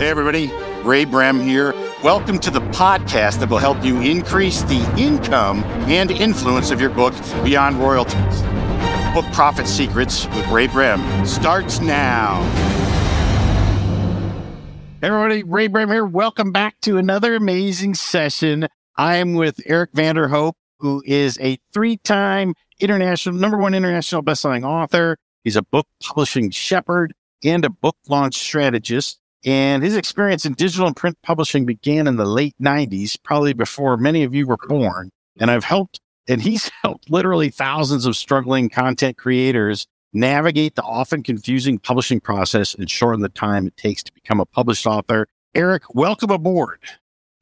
Hey, everybody. Ray Brehm here. Welcome to the podcast that will help you increase the income and influence of your book beyond royalties. Book Profit Secrets with Ray Brehm starts now. Hey, everybody. Ray Brehm here. Welcome back to another amazing session. I'm with Eric Van Der Hope, who is a three time international, number one international bestselling author. He's a book publishing shepherd and a book launch strategist. And his experience in digital and print publishing began in the late 90s, probably before many of you were born. And I've helped, and he's helped literally thousands of struggling content creators navigate the often confusing publishing process and shorten the time it takes to become a published author. Eric, welcome aboard.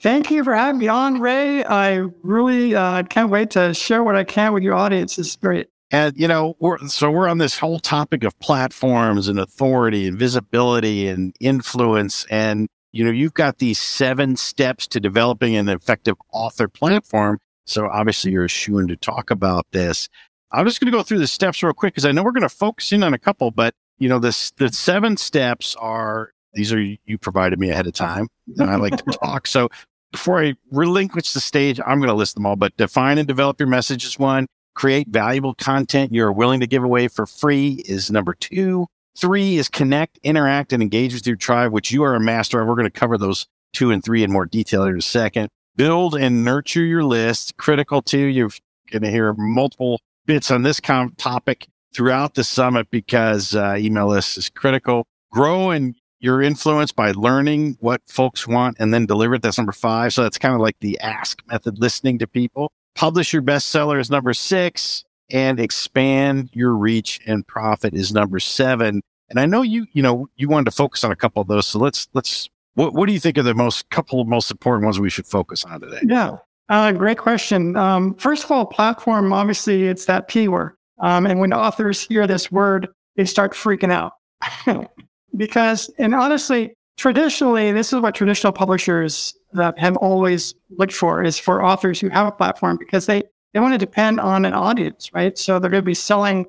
Thank you for having me on, Ray. I really uh, can't wait to share what I can with your audience. It's great. And, you know, we're, so we're on this whole topic of platforms and authority and visibility and influence. And, you know, you've got these seven steps to developing an effective author platform. So obviously you're a shoe in to talk about this. I'm just going to go through the steps real quick because I know we're going to focus in on a couple, but you know, this, the seven steps are, these are you provided me ahead of time and I like to talk. So before I relinquish the stage, I'm going to list them all, but define and develop your message is one create valuable content you're willing to give away for free is number two. Three is connect, interact, and engage with your tribe, which you are a master of. We're going to cover those two and three in more detail in a second. Build and nurture your list. Critical too. You're going to hear multiple bits on this com- topic throughout the summit because uh, email list is critical. Grow and your influence by learning what folks want and then deliver it. That's number five. So that's kind of like the ask method, listening to people publish your bestseller is number six and expand your reach and profit is number seven. And I know you, you know, you wanted to focus on a couple of those. So let's, let's, what, what do you think are the most couple of most important ones we should focus on today? Yeah. Uh, great question. Um, first of all, platform, obviously it's that P word. Um, and when authors hear this word, they start freaking out because, and honestly, traditionally, this is what traditional publishers that have always looked for is for authors who have a platform because they, they want to depend on an audience, right? So they're going to be selling.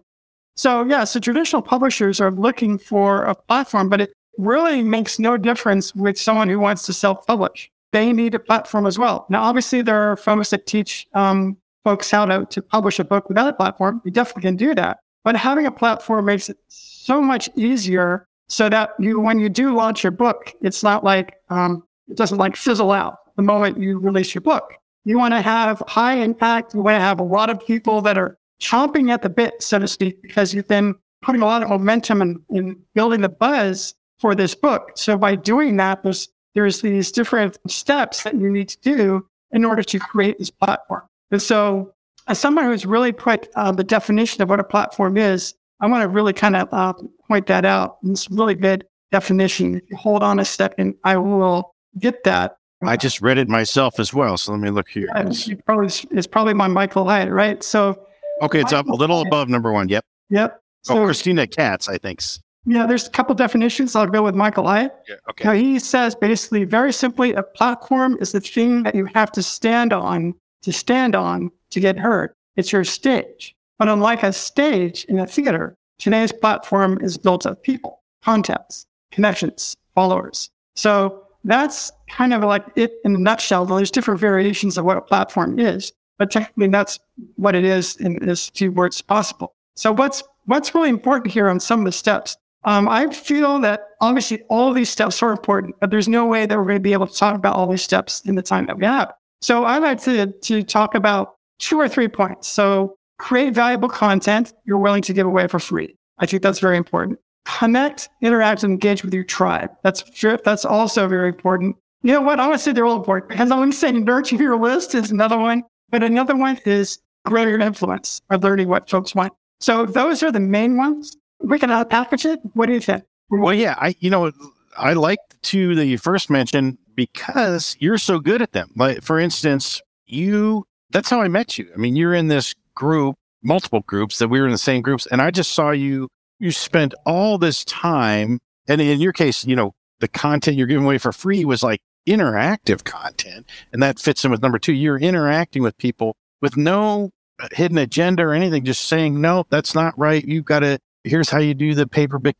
So yeah, so traditional publishers are looking for a platform, but it really makes no difference with someone who wants to self-publish. They need a platform as well. Now, obviously, there are folks that teach um, folks how to, to publish a book without a platform. You definitely can do that. But having a platform makes it so much easier so that you, when you do launch your book, it's not like um, it doesn't like fizzle out the moment you release your book. You want to have high impact. You want to have a lot of people that are chomping at the bit, so to speak, because you've been putting a lot of momentum in, in building the buzz for this book. So by doing that, there's there's these different steps that you need to do in order to create this platform. And so, as someone who's really put uh, the definition of what a platform is, I want to really kind of uh, point that out. It's really good definition. If you hold on a second, I will get that. I just read it myself as well. So let me look here. It's probably, it's probably my Michael Hyatt, right? So, okay, it's Michael up a little Hyatt. above number one. Yep. Yep. Oh, so, oh, Christina Katz, I think. Yeah, there's a couple definitions. I'll go with Michael Hyatt. Yeah, okay. Now, he says basically, very simply, a platform is the thing that you have to stand on to stand on to get heard. It's your stage. But unlike a stage in a theater, today's platform is built of people, contacts, connections, followers. So that's kind of like it in a nutshell. There's different variations of what a platform is, but technically that's what it is in as few words possible. So what's what's really important here on some of the steps? Um, I feel that obviously all these steps are important, but there's no way that we're going to be able to talk about all these steps in the time that we have. So I like to to talk about two or three points. So create valuable content you're willing to give away for free. I think that's very important. Connect, interact, and engage with your tribe. That's that's also very important. You know what? I want to say they're all important. Because I'm say nurture your list is another one, but another one is grow your influence or learning what folks want. So those are the main ones. We can package it. What do you think? Well, yeah, I you know I like the two that you first mentioned because you're so good at them. Like for instance, you that's how I met you. I mean, you're in this group, multiple groups that we were in the same groups. And I just saw you, you spent all this time. And in your case, you know, the content you're giving away for free was like interactive content. And that fits in with number two. You're interacting with people with no hidden agenda or anything, just saying, no, that's not right. You've got to, here's how you do the paperback,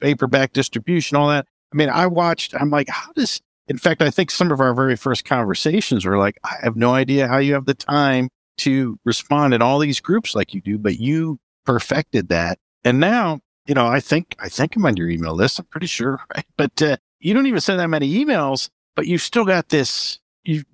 paperback distribution, all that. I mean, I watched, I'm like, how does, in fact, I think some of our very first conversations were like, I have no idea how you have the time to respond in all these groups like you do, but you perfected that. And now, you know, I think, I think I'm on your email list. I'm pretty sure, right? But, uh, you don't even send that many emails, but you've still got this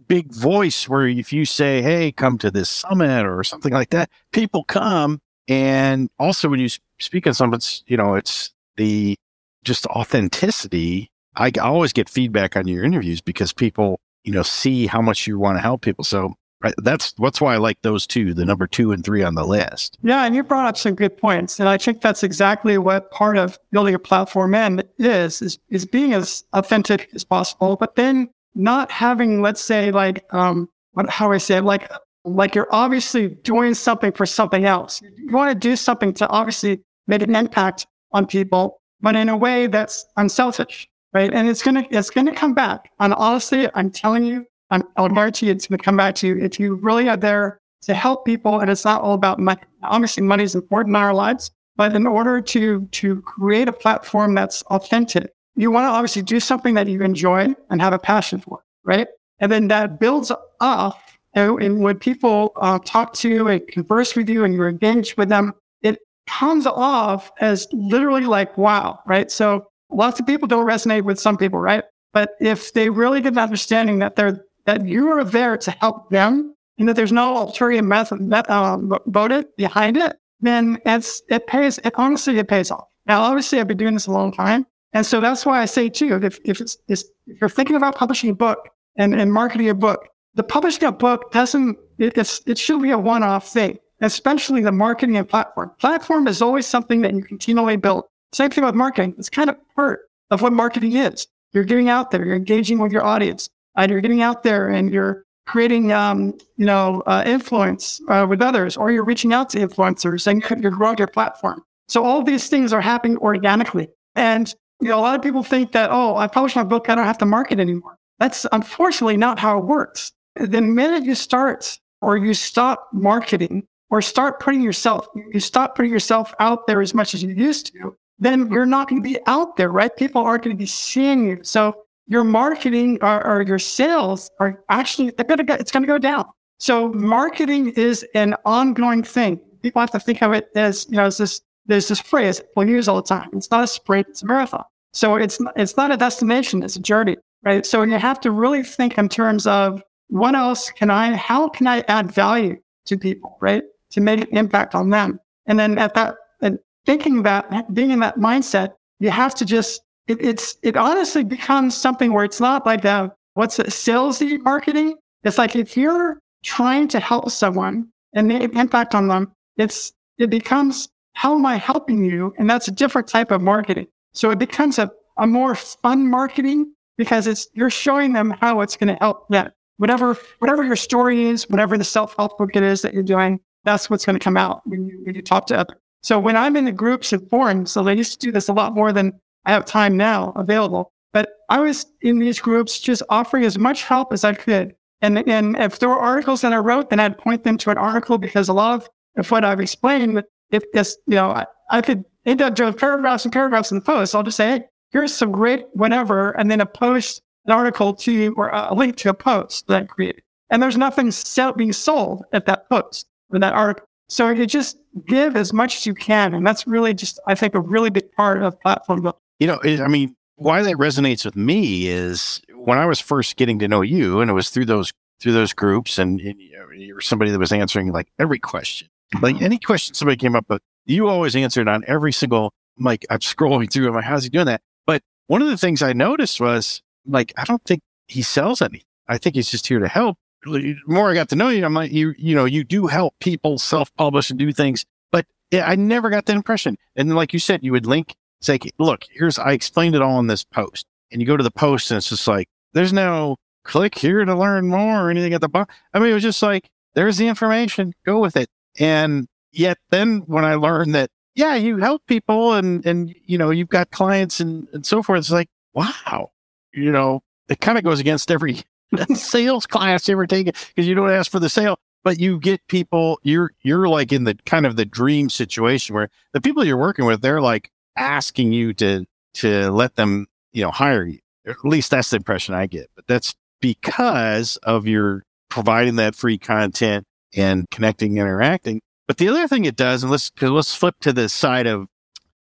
big voice where if you say, Hey, come to this summit or something like that, people come. And also when you speak on summits, you know, it's the just authenticity. I always get feedback on your interviews because people, you know, see how much you want to help people. So right, that's, that's why I like those two, the number two and three on the list. Yeah. And you brought up some good points. And I think that's exactly what part of building a platform in is, is, is being as authentic as possible, but then not having, let's say, like, um, what, how I say it, like, like you're obviously doing something for something else. You want to do something to obviously make an impact on people, but in a way that's unselfish, right? And it's gonna, it's gonna come back. And honestly, I'm telling you, I'll guarantee it's gonna come back to you if you really are there to help people. And it's not all about money. Obviously, money is important in our lives, but in order to to create a platform that's authentic, you want to obviously do something that you enjoy and have a passion for, right? And then that builds up. And when people uh, talk to you and converse with you and you engage with them, it comes off as literally like, wow, right? So lots of people don't resonate with some people, right? But if they really get an understanding that they're, that you are there to help them and that there's no ulterior method, um, motive behind it, then it's, it pays, it honestly, it pays off. Now, obviously, I've been doing this a long time. And so that's why I say too, if, if, it's, if you're thinking about publishing a book and, and marketing a book, the publishing a book doesn't, it, it's, it should be a one-off thing, especially the marketing and platform. Platform is always something that you continually build. Same thing with marketing. It's kind of part of what marketing is. You're getting out there, you're engaging with your audience, and you're getting out there and you're creating, um, you know, uh, influence uh, with others, or you're reaching out to influencers and you're growing your platform. So all these things are happening organically. And you know, a lot of people think that, oh, I published my book, I don't have to market anymore. That's unfortunately not how it works. The minute you start or you stop marketing or start putting yourself, you stop putting yourself out there as much as you used to, then you're not going to be out there, right? People aren't going to be seeing you. So your marketing or, or your sales are actually, they're to go, it's going to go down. So marketing is an ongoing thing. People have to think of it as, you know, as this there's this phrase we use all the time. It's not a sprint, it's a marathon. So it's it's not a destination, it's a journey, right? So you have to really think in terms of what else can I, how can I add value to people, right? To make an impact on them. And then at that, and thinking that, being in that mindset, you have to just, it, it's, it honestly becomes something where it's not like a, what's it, salesy marketing. It's like if you're trying to help someone and make impact on them, it's, it becomes how am I helping you? And that's a different type of marketing. So it becomes a, a more fun marketing because it's, you're showing them how it's going to help them. Whatever, whatever your story is, whatever the self-help book it is that you're doing, that's what's going to come out when you, when you talk to others. So when I'm in the groups and forums, so they used to do this a lot more than I have time now available. But I was in these groups just offering as much help as I could. And, and if there were articles that I wrote, then I'd point them to an article because a lot of, what I've explained if this, you know, I, I could end up doing paragraphs and paragraphs in the post. I'll just say, hey, here's some great whatever, and then a post, an article to or a link to a post that I created. And there's nothing sell, being sold at that post or that article. So you just give as much as you can. And that's really just, I think, a really big part of platform building. You know, I mean, why that resonates with me is when I was first getting to know you, and it was through those through those groups, and, and you were somebody that was answering like every question. Like mm-hmm. any question somebody came up with, you always answered on every single, like I'm scrolling through, I'm like, how's he doing that? But one of the things I noticed was like, I don't think he sells anything. I think he's just here to help. The more I got to know you, I'm like, you, you know, you do help people self-publish and do things, but I never got that impression. And like you said, you would link, say, look, here's, I explained it all in this post and you go to the post and it's just like, there's no click here to learn more or anything at the bottom. I mean, it was just like, there's the information, go with it. And yet then when I learned that, yeah, you help people and, and, you know, you've got clients and, and so forth, it's like, wow, you know, it kind of goes against every sales class you ever taken because you don't ask for the sale, but you get people, you're, you're like in the kind of the dream situation where the people you're working with, they're like asking you to, to let them you know, hire you. At least that's the impression I get. But that's because of your providing that free content and connecting, interacting. But the other thing it does, and let's let's flip to the side of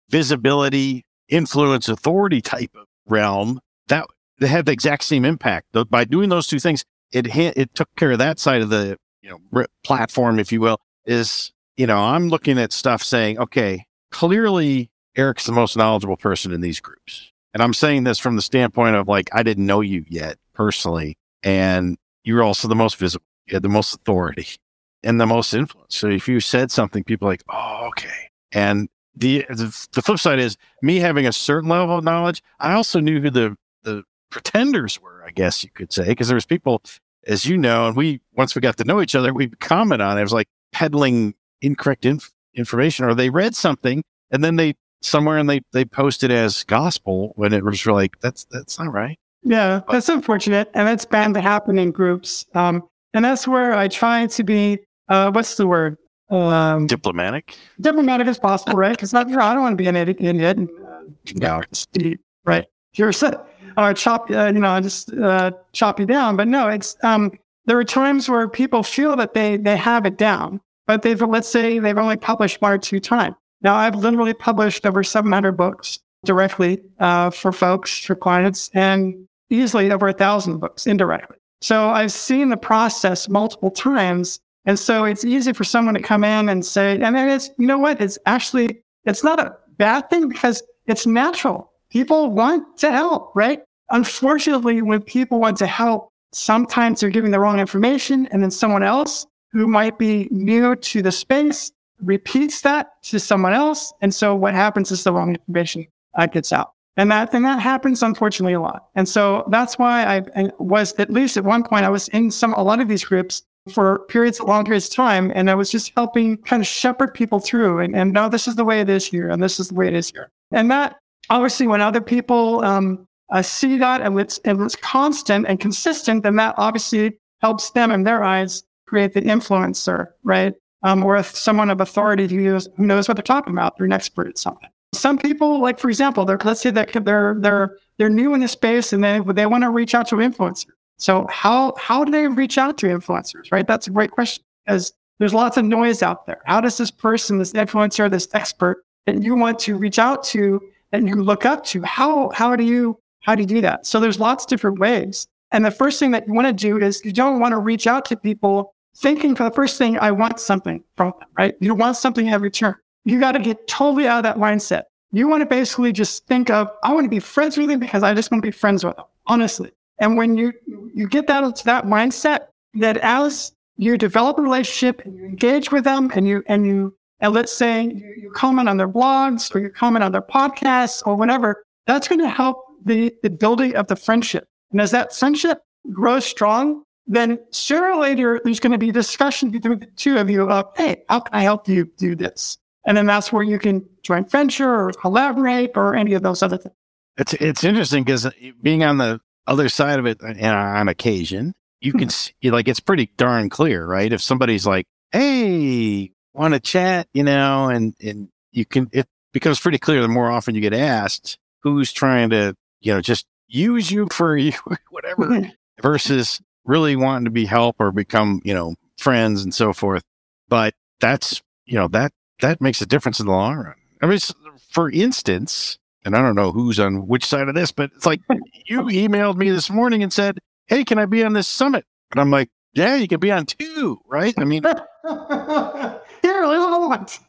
visibility, influence, authority type of realm. That they have the exact same impact. By doing those two things, it it took care of that side of the you know platform, if you will. Is you know I'm looking at stuff saying, okay, clearly Eric's the most knowledgeable person in these groups, and I'm saying this from the standpoint of like I didn't know you yet personally, and you're also the most visible, you had the most authority and the most influence. So if you said something, people like, oh, okay. And the, the, the flip side is me having a certain level of knowledge. I also knew who the the pretenders were, I guess you could say, because there was people, as you know, and we once we got to know each other, we comment on it. It was like peddling incorrect inf- information, or they read something and then they somewhere and they they posted as gospel when it was like that's that's not right. Yeah, that's unfortunate, and that's bound to happen in groups. Um, and that's where I try to be. Uh, what's the word? Um, diplomatic. Diplomatic as possible, right? Because not I don't want to be an idiot. And, uh, no, right. You're set or chop, uh, you know, just uh, chop you down. But no, it's um, there are times where people feel that they they have it down, but they've let's say they've only published one or two times. Now I've literally published over 700 books directly uh, for folks for clients, and easily over a thousand books indirectly. So I've seen the process multiple times. And so it's easy for someone to come in and say, and then it's, you know what? It's actually, it's not a bad thing because it's natural. People want to help, right? Unfortunately, when people want to help, sometimes they're giving the wrong information and then someone else who might be new to the space repeats that to someone else. And so what happens is the wrong information uh, gets out. And that, and that happens unfortunately a lot. And so that's why I, was, at least at one point, I was in some, a lot of these groups for periods, long periods of time. And I was just helping kind of shepherd people through and, and no, this is the way it is here. And this is the way it is here. And that obviously when other people, um, uh, see that and it's, and it's constant and consistent, then that obviously helps them in their eyes create the influencer, right? Um, or if someone of authority who knows, who knows what they're talking about, they're an expert at something. Some people, like for example, they're, let's say that they're they're they're new in the space and they they want to reach out to influencers. So how how do they reach out to influencers? Right, that's a great question because there's lots of noise out there. How does this person, this influencer, this expert that you want to reach out to and you look up to, how how do you how do you do that? So there's lots of different ways. And the first thing that you want to do is you don't want to reach out to people thinking for the first thing, I want something from them, right? You want something in return. You got to get totally out of that mindset. You want to basically just think of, I want to be friends with them because I just want to be friends with them, honestly. And when you, you get that into that mindset, that as you develop a relationship and you engage with them and you, and you, and let's say you, you comment on their blogs or you comment on their podcasts or whatever, that's going to help the, the building of the friendship. And as that friendship grows strong, then sooner or later, there's going to be discussion between the two of you of, hey, how can I help you do this? And then that's where you can join venture or collaborate or any of those other things. It's it's interesting because being on the other side of it uh, on occasion, you can hmm. see like it's pretty darn clear, right? If somebody's like, "Hey, want to chat?" you know, and and you can it becomes pretty clear the more often you get asked who's trying to you know just use you for you whatever versus really wanting to be help or become you know friends and so forth. But that's you know that that makes a difference in the long run. I mean, for instance, and I don't know who's on which side of this, but it's like you emailed me this morning and said, Hey, can I be on this summit? And I'm like, Yeah, you can be on two, right? I mean, I want.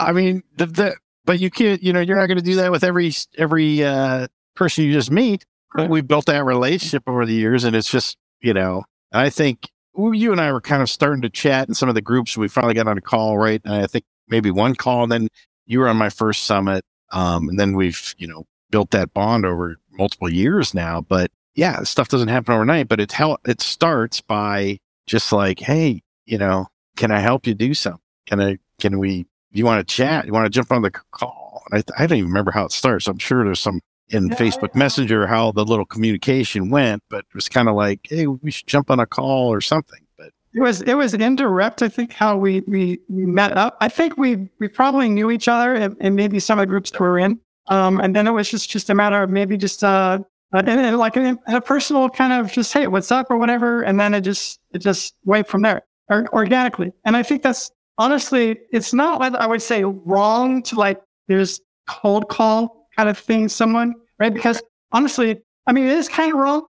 I mean, the, the, but you can't, you know, you're not going to do that with every, every, uh, person you just meet. We've built that relationship over the years and it's just, you know, I think you and I were kind of starting to chat in some of the groups. We finally got on a call, right? And I think maybe one call. And then you were on my first summit. Um, and then we've, you know, built that bond over multiple years now. But yeah, stuff doesn't happen overnight, but it how it starts by just like, Hey, you know, can I help you do something? Can I, can we, you want to chat? You want to jump on the call? I, I don't even remember how it starts. I'm sure there's some in Facebook Messenger how the little communication went, but it was kind of like, Hey, we should jump on a call or something. But it was it was indirect. I think how we we, we met up. I think we we probably knew each other and, and maybe some of the groups we were in. Um, and then it was just, just a matter of maybe just, uh, uh, and, and like a, a, personal kind of just, Hey, what's up or whatever. And then it just, it just went from there or, organically. And I think that's honestly, it's not like I would say wrong to like, there's cold call kind of thing, someone, right? Because honestly, I mean, it is kind of wrong,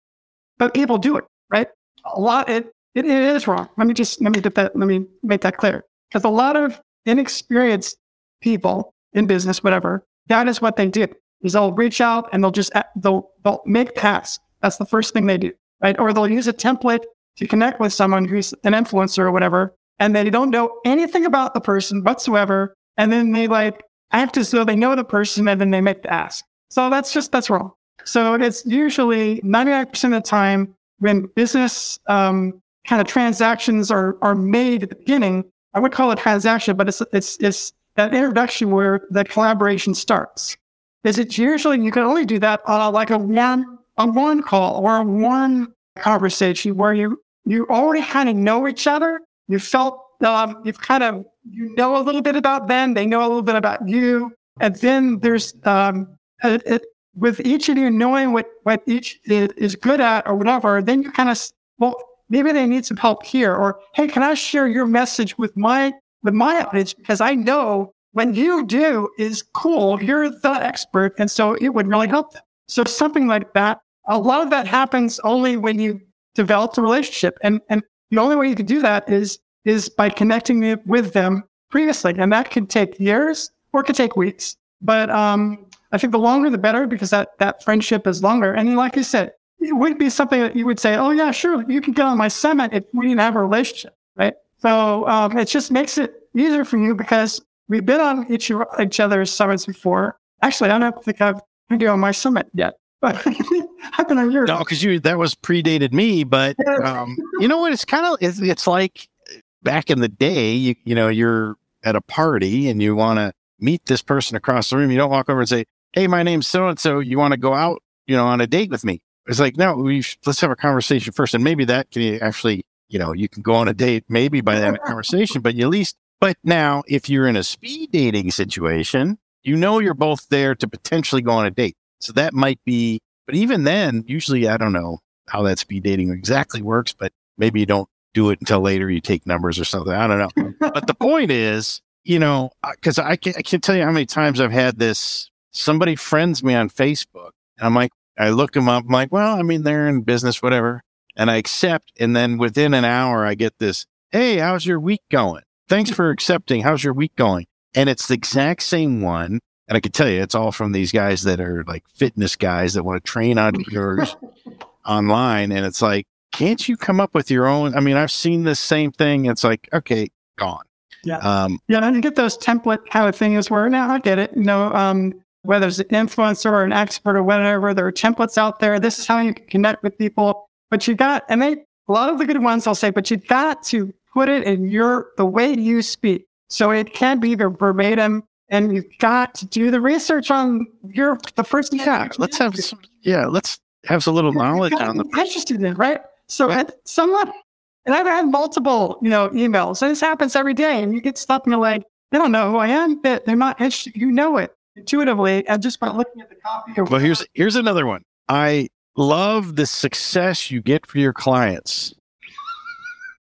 but people do it, right? A lot, it, it, it is wrong. Let me just, let me get that, let me make that clear. Because a lot of inexperienced people in business, whatever, that is what they do. Is they'll reach out and they'll just they'll they'll make tasks. That's the first thing they do, right? Or they'll use a template to connect with someone who's an influencer or whatever, and they don't know anything about the person whatsoever, and then they like act to though they know the person, and then they make the ask. So that's just that's wrong. So it's usually 99% of the time when business um, kind of transactions are are made at the beginning. I would call it transaction, but it's it's it's that introduction where the collaboration starts. Is it usually you can only do that on a, like a one a one call or a one conversation where you you already kind of know each other. You felt um, you've kind of you know a little bit about them. They know a little bit about you, and then there's um, it, it, with each of you knowing what what each is good at or whatever. Then you kind of well maybe they need some help here, or hey, can I share your message with my with my audience because I know when you do is cool. You're the expert. And so it would really help them. So something like that, a lot of that happens only when you develop a relationship. And, and the only way you can do that is, is by connecting it with them previously. And that could take years or it could take weeks. But, um, I think the longer the better because that, that friendship is longer. And like you said, it would be something that you would say, Oh yeah, sure. You can get on my summit if we didn't have a relationship, right? So um, it just makes it easier for you because we've been on each, each other's summits before. Actually, I don't think I've been on my summit yet, but I've been on yours. No, because you that was predated me. But um, you know what? It's kind of it's, it's like back in the day. You you know you're at a party and you want to meet this person across the room. You don't walk over and say, "Hey, my name's so and so. You want to go out? You know, on a date with me?" It's like, no, we should, let's have a conversation first, and maybe that can actually you know, you can go on a date maybe by that conversation, but you at least, but now if you're in a speed dating situation, you know, you're both there to potentially go on a date. So that might be, but even then, usually I don't know how that speed dating exactly works, but maybe you don't do it until later. You take numbers or something. I don't know. but the point is, you know, because I, can, I can't tell you how many times I've had this. Somebody friends me on Facebook, and I'm like, I look them up. I'm like, well, I mean, they're in business, whatever and I accept. And then within an hour, I get this, Hey, how's your week going? Thanks for accepting. How's your week going? And it's the exact same one. And I can tell you, it's all from these guys that are like fitness guys that want to train entrepreneurs online. And it's like, can't you come up with your own? I mean, I've seen this same thing. It's like, okay, gone. Yeah. Um, yeah. And you get those template kind of things where now I get it. You know, um, whether it's an influencer or an expert or whatever, there are templates out there. This is how you can connect with people. But you got, and they, a lot of the good ones I'll say, but you got to put it in your, the way you speak. So it can be the verbatim and you've got to do the research on your, the first. Yeah. Let's have some, yeah, let's have some little knowledge on the. Interested in, right? So yeah. someone, and I've had multiple, you know, emails and this happens every day and you get stuff and you're like, they don't know who I am, but they're not interested. You know it intuitively and just by looking at the copy. well, here's, here's another one. I love the success you get for your clients.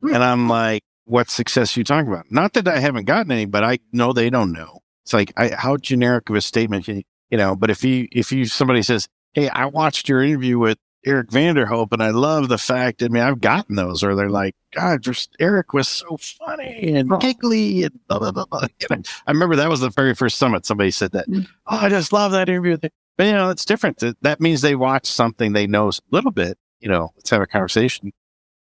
and I'm like, what success are you talking about? Not that I haven't gotten any, but I know they don't know. It's like, I, how generic of a statement you, you know, but if you, if you, somebody says, Hey, I watched your interview with Eric Van Der Hope and I love the fact, I mean, I've gotten those or they're like, God, just Eric was so funny and giggly and blah, blah, blah, blah. I remember that was the very first summit. Somebody said that. Mm. Oh, I just love that interview. But you know, it's different. That means they watch something they know a little bit. You know, let's have a conversation.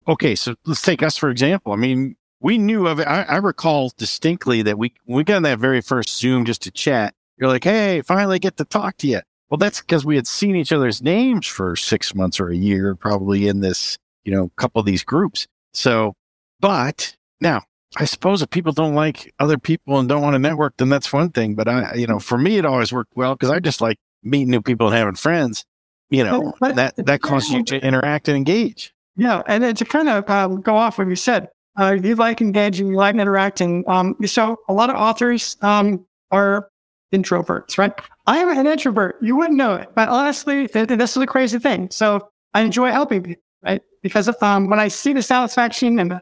Okay, so let's take us for example. I mean, we knew of it. I, I recall distinctly that we we got that very first Zoom just to chat. You're like, hey, finally get to talk to you. Well, that's because we had seen each other's names for six months or a year, probably in this, you know, couple of these groups. So, but now I suppose if people don't like other people and don't want to network, then that's one thing. But I, you know, for me, it always worked well because I just like meeting new people and having friends, you know, but, that, that causes you to interact and engage. Yeah. And then to kind of um, go off what you said, uh, you like engaging, you like interacting. Um, so a lot of authors um, are introverts, right? I am an introvert. You wouldn't know it, but honestly, th- this is a crazy thing. So I enjoy helping people, right? Because um, when I see the satisfaction and the,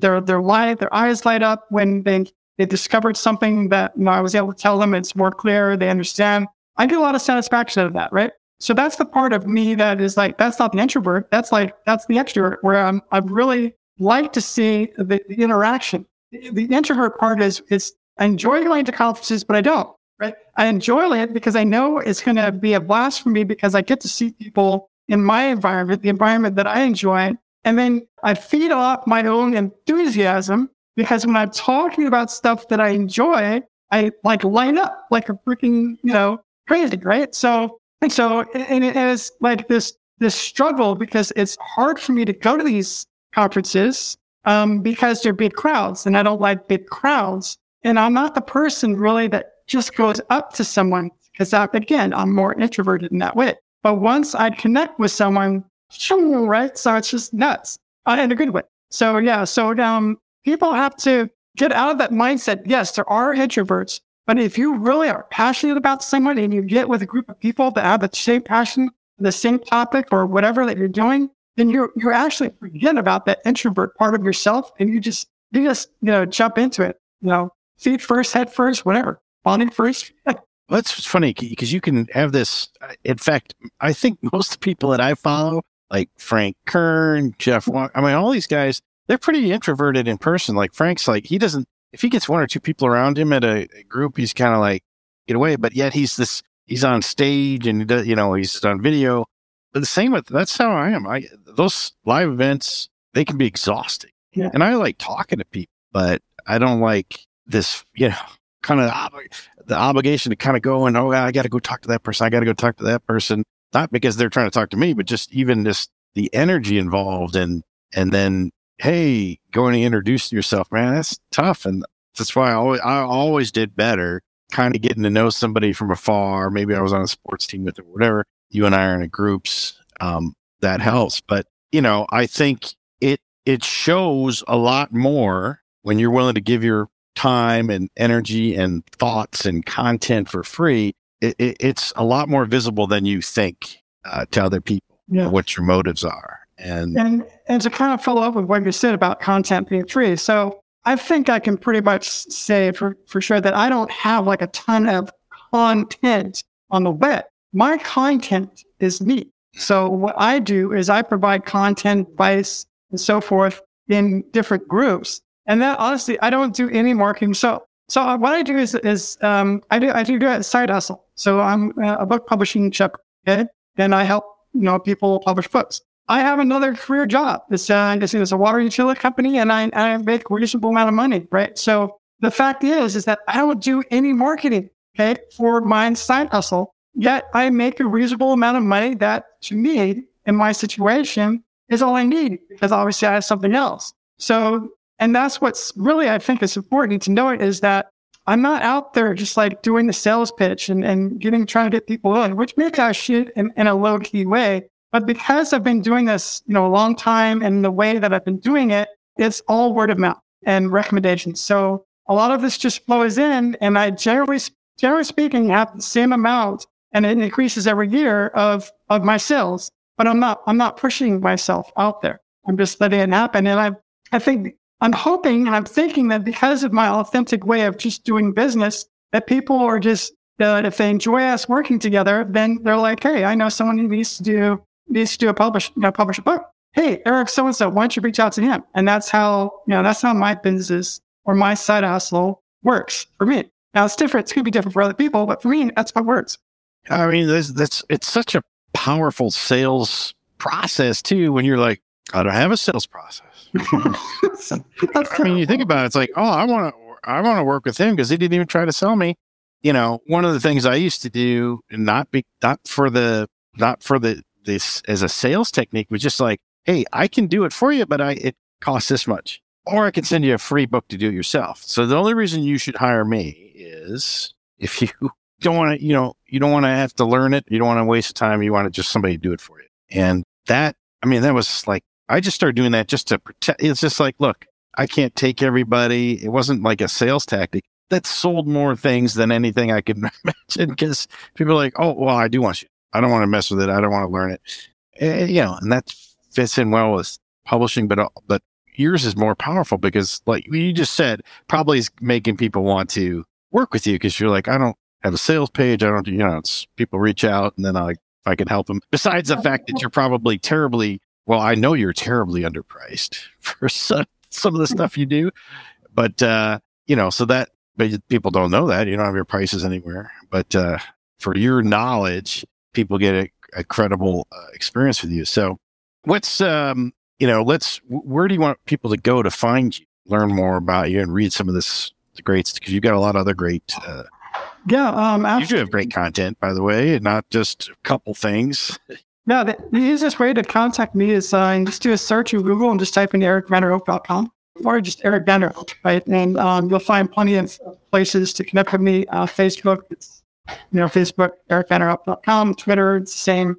their their light, their eyes light up when they they discovered something that you know, I was able to tell them it's more clear, they understand. I get a lot of satisfaction out of that, right? So that's the part of me that is like that's not the introvert. That's like that's the extrovert where I'm I really like to see the, the interaction. The, the introvert part is is I enjoy going to conferences, but I don't. Right? I enjoy it because I know it's going to be a blast for me because I get to see people in my environment, the environment that I enjoy, and then I feed off my own enthusiasm because when I'm talking about stuff that I enjoy, I like light up like a freaking you know crazy, right? So and so and it is like this this struggle because it's hard for me to go to these conferences um, because they're big crowds and I don't like big crowds. And I'm not the person really that just goes up to someone because again, I'm more introverted in that way. But once I connect with someone, right? So it's just nuts uh, in a good way. So yeah, so um, people have to get out of that mindset. Yes, there are introverts, but if you really are passionate about someone and you get with a group of people that have the same passion, the same topic or whatever that you're doing, then you're you're actually forget about that introvert part of yourself and you just you just you know jump into it. You know, feet first, head first, whatever. Bonding first. well, that's funny because you can have this. Uh, in fact, I think most of the people that I follow, like Frank Kern, Jeff, I mean, all these guys, they're pretty introverted in person. Like Frank's like, he doesn't, if he gets one or two people around him at a, a group, he's kind of like, get away. But yet he's this, he's on stage and, he does, you know, he's on video. But the same with, that's how I am. I, those live events, they can be exhausting. Yeah. And I like talking to people, but I don't like this, you know, kind of the obligation to kind of go and, oh, I got to go talk to that person. I got to go talk to that person. Not because they're trying to talk to me, but just even just the energy involved and, and then hey, going to introduce yourself, man, that's tough. And that's why I always, I always did better kind of getting to know somebody from afar. Maybe I was on a sports team with it, whatever. You and I are in groups. Um, that helps. But, you know, I think it, it shows a lot more when you're willing to give your time and energy and thoughts and content for free. It, it, it's a lot more visible than you think uh, to other people yeah. what your motives are. And, and and to kind of follow up with what you said about content being free. So I think I can pretty much say for, for sure that I don't have like a ton of content on the web. My content is me. So what I do is I provide content, advice, and so forth in different groups. And that honestly, I don't do any marketing. So, so what I do is, is, um, I do, I do do a side hustle. So I'm a book publishing shop. Okay. And I help, you know, people publish books. I have another career job. It's, uh, it's a water utility company and I, I make a reasonable amount of money, right? So the fact is, is that I don't do any marketing, okay, for my side hustle. Yet I make a reasonable amount of money that to me in my situation is all I need because obviously I have something else. So, and that's what's really, I think is important to know is that I'm not out there just like doing the sales pitch and, and getting, trying to get people in, which maybe I should in, in a low key way. But because I've been doing this, you know, a long time and the way that I've been doing it, it's all word of mouth and recommendations. So a lot of this just flows in and I generally, generally speaking, have the same amount and it increases every year of, of my sales, but I'm not, I'm not pushing myself out there. I'm just letting it happen. And I, I think I'm hoping and I'm thinking that because of my authentic way of just doing business, that people are just, that if they enjoy us working together, then they're like, Hey, I know someone who needs to do needs to do a publish, you know, publish a book. Hey, Eric, so and so, why don't you reach out to him? And that's how, you know, that's how my business or my side hustle works for me. Now it's different. It's going to be different for other people, but for me, that's what works. I mean, that's, that's, it's such a powerful sales process too. When you're like, I don't have a sales process. I mean, you think about it, it's like, oh, I want to, I want to work with him because he didn't even try to sell me. You know, one of the things I used to do, not be, not for the, not for the this as a sales technique was just like, hey, I can do it for you, but I it costs this much. Or I can send you a free book to do it yourself. So the only reason you should hire me is if you don't want to, you know, you don't want to have to learn it. You don't want to waste time. You want to just somebody to do it for you. And that, I mean, that was like, I just started doing that just to protect. It's just like, look, I can't take everybody. It wasn't like a sales tactic. that sold more things than anything I could imagine because people are like, oh, well, I do want you. I don't want to mess with it. I don't want to learn it. And, eh, you know, and that fits in well with publishing, but, uh, but yours is more powerful because like you just said, probably is making people want to work with you because you're like, I don't have a sales page. I don't, you know, it's people reach out and then I, I can help them. Besides the fact that you're probably terribly, well, I know you're terribly underpriced for some, some of the stuff you do, but, uh, you know, so that, but people don't know that you don't have your prices anywhere, but, uh, for your knowledge, people get a, a credible uh, experience with you. So what's, um, you know, let's, where do you want people to go to find you, learn more about you and read some of this great, stuff? because you've got a lot of other great, uh, yeah, um, you do have great content, by the way, and not just a couple things. Yeah, the, the easiest way to contact me is uh, just do a search in Google and just type in ericvanderhope.com or just Eric Van Der Hope, right? And um, you'll find plenty of places to connect with me. Uh, Facebook, it's, you know, Facebook, ericvanderhope.com, Twitter, it's the same.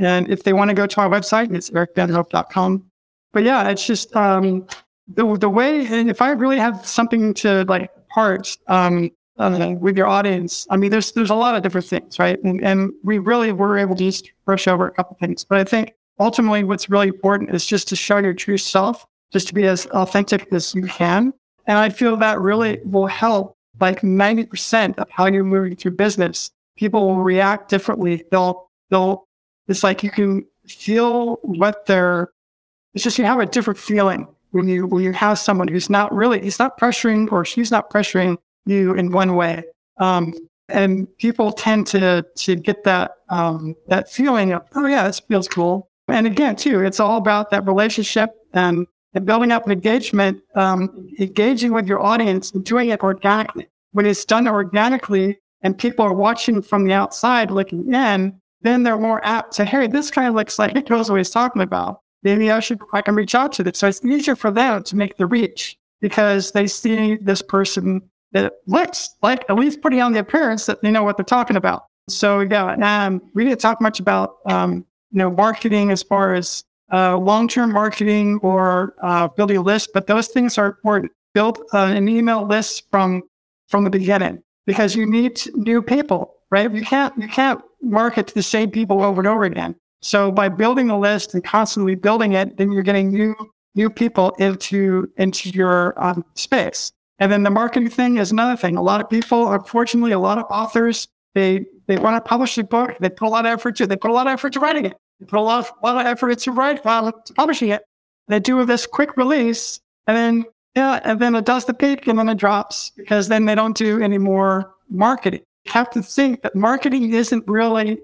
And if they want to go to our website, it's ericvanderhope.com. But yeah, it's just um, the, the way, and if I really have something to like part, um, uh, with your audience. I mean, there's there's a lot of different things, right? And, and we really were able to just brush over a couple things. But I think ultimately, what's really important is just to show your true self, just to be as authentic as you can. And I feel that really will help. Like 90% of how you're moving through business, people will react differently. They'll they'll. It's like you can feel what they're. It's just you have a different feeling when you when you have someone who's not really he's not pressuring or she's not pressuring you in one way. Um, and people tend to to get that um, that feeling of oh yeah this feels cool. And again too it's all about that relationship and, and building up engagement um, engaging with your audience and doing it organically. When it's done organically and people are watching from the outside looking in then they're more apt to hey this kind of looks like it knows what he's talking about. Maybe i should i can reach out to this so it's easier for them to make the reach because they see this person that looks like at least putting on the appearance that they know what they're talking about. So yeah, um, we didn't talk much about um, you know marketing as far as uh, long-term marketing or uh, building a list, but those things are important. Build uh, an email list from from the beginning because you need new people, right? You can't you can't market to the same people over and over again. So by building a list and constantly building it, then you're getting new new people into into your um, space. And then the marketing thing is another thing. A lot of people, unfortunately, a lot of authors, they they want to publish a book. They put a lot of effort to. They put a lot of effort to writing it. They put a lot of, a lot of effort to write while to publishing it. They do this quick release, and then yeah, and then it does the peak, and then it drops because then they don't do any more marketing. You have to think that marketing isn't really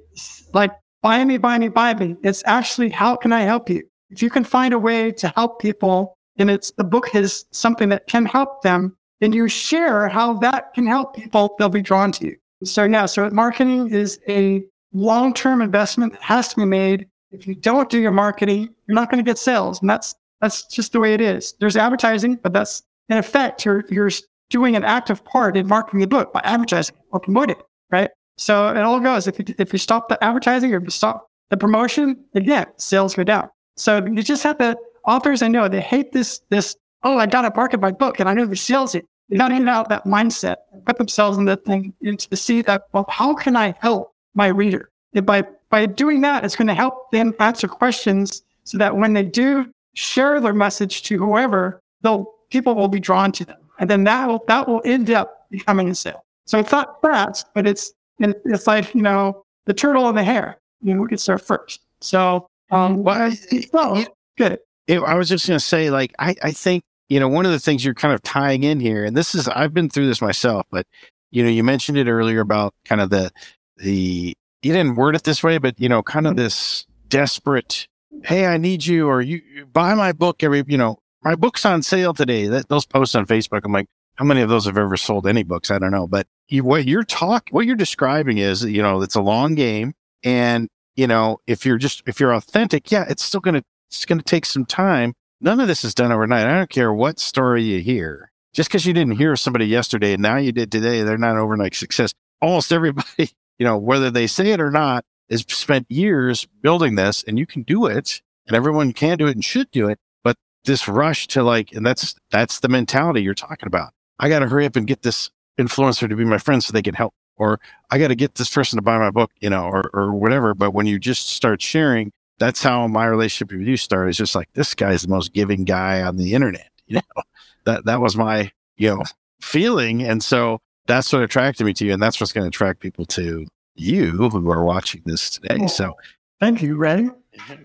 like buy me, buy me, buy me. It's actually how can I help you? If you can find a way to help people, and it's the book is something that can help them, and you share how that can help people, they'll be drawn to you. So yeah, so marketing is a long-term investment that has to be made. If you don't do your marketing, you're not going to get sales. And that's, that's just the way it is. There's advertising, but that's in effect, you're, you're doing an active part in marketing the book by advertising or promoting right? So it all goes. If you, if you stop the advertising or you stop the promotion, again, sales go down. So you just have to, authors I know, they hate this, this oh, I got a to market my book and I know the sales it. They got to get out that mindset and put themselves in the thing into the see that, well, how can I help my reader? And by, by doing that, it's going to help them answer questions so that when they do share their message to whoever, they'll, people will be drawn to them. And then that will, that will end up becoming a sale. So it's not fast, but it's, it's like, you know, the turtle and the hare, you know, who gets there first. So, um, well, well good. It, I was just going to say, like, I, I think you know, one of the things you're kind of tying in here, and this is, I've been through this myself, but, you know, you mentioned it earlier about kind of the, the, you didn't word it this way, but, you know, kind of mm-hmm. this desperate, hey, I need you, or you, you buy my book every, you know, my book's on sale today. That, those posts on Facebook, I'm like, how many of those have ever sold any books? I don't know. But you, what you're talking, what you're describing is, you know, it's a long game. And, you know, if you're just, if you're authentic, yeah, it's still going to, it's going to take some time none of this is done overnight. I don't care what story you hear. Just because you didn't hear somebody yesterday and now you did today, they're not overnight success. Almost everybody, you know, whether they say it or not, has spent years building this and you can do it and everyone can do it and should do it. But this rush to like, and that's, that's the mentality you're talking about. I got to hurry up and get this influencer to be my friend so they can help, or I got to get this person to buy my book, you know, or, or whatever. But when you just start sharing, that's how my relationship with you started. It's just like, this guy's the most giving guy on the internet. You know, that, that was my, you know, feeling. And so that's what attracted me to you. And that's what's going to attract people to you who are watching this today. So thank you, Ray.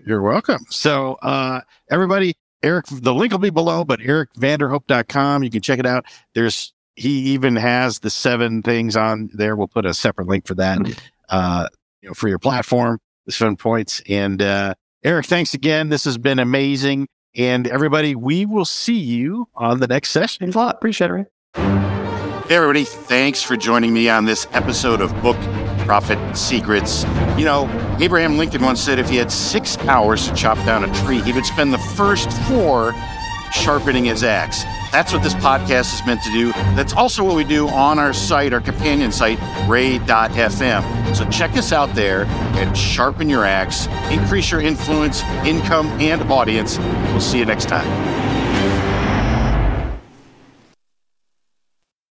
You're welcome. So, uh, everybody, Eric, the link will be below, but ericvanderhope.com, you can check it out. There's, he even has the seven things on there. We'll put a separate link for that, uh, you know, for your platform, the seven points. And, uh, Eric, thanks again. This has been amazing. And everybody, we will see you on the next session. Thanks a lot. Appreciate it. Ray. Hey, everybody. Thanks for joining me on this episode of Book Profit Secrets. You know, Abraham Lincoln once said if he had six hours to chop down a tree, he would spend the first four sharpening his axe. That's what this podcast is meant to do. That's also what we do on our site, our companion site, ray.fm. So check us out there and sharpen your axe, increase your influence, income, and audience. We'll see you next time.